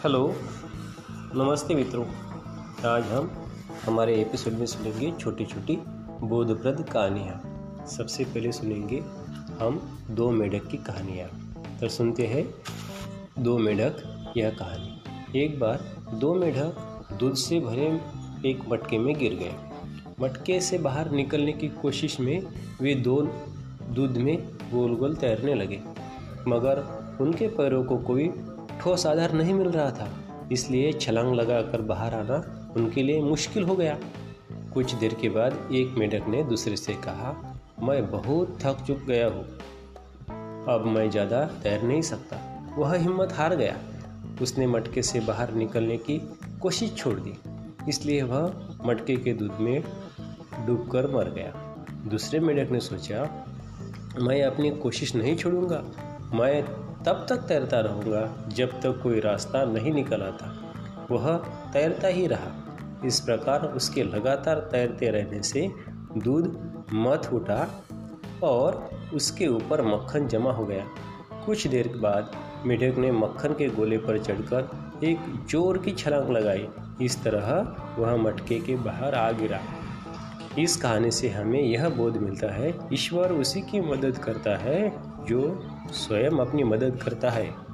Hello. नमस्ते मित्रों। आज हम हमारे एपिसोड में सुनेंगे छोटी छोटी बोधप्रद कहानियाँ। सबसे पहले सुनेंगे हम दो मेढक की कहानियाँ। तो सुनते हैं दो मेढक यह कहानी। एक बार दो मेढक दूध से भरे एक मटके में गिर गए। मटके से बाहर निकलने की कोशिश में वे दो दूध में गोल गोल तैरने लगे। मगर उनके पैरों को कोई ठोस आधार नहीं मिल रहा था। इसलिए छलांग लगाकर बाहर आना उनके लिए मुश्किल हो गया। कुछ देर के बाद एक मेढक ने दूसरे से कहा, मैं बहुत थक चुक गया हूँ। अब मैं ज़्यादा तैर नहीं सकता। वह हिम्मत हार गया। उसने मटके से बाहर निकलने की कोशिश छोड़ दी। इसलिए वह मटके के दूध में डूबकर मर गया। दूसरे मेढक ने सोचा, मैं अपनी कोशिश नहीं छोड़ूँगा। मैं तब तक तैरता रहूँगा, जब तक कोई रास्ता नहीं निकल आता वह तैरता ही रहा। इस प्रकार उसके लगातार तैरते रहने से दूध मत उठा और उसके ऊपर मक्खन जमा हो गया। कुछ देर के बाद मिढक ने मक्खन के गोले पर चढ़कर एक ज़ोर की छलांग लगाई। इस तरह वह मटके के बाहर आ गिरा। इस कहानी से हमें यह बोध मिलता है, ईश्वर उसी की मदद करता है जो स्वयं अपनी मदद करता है।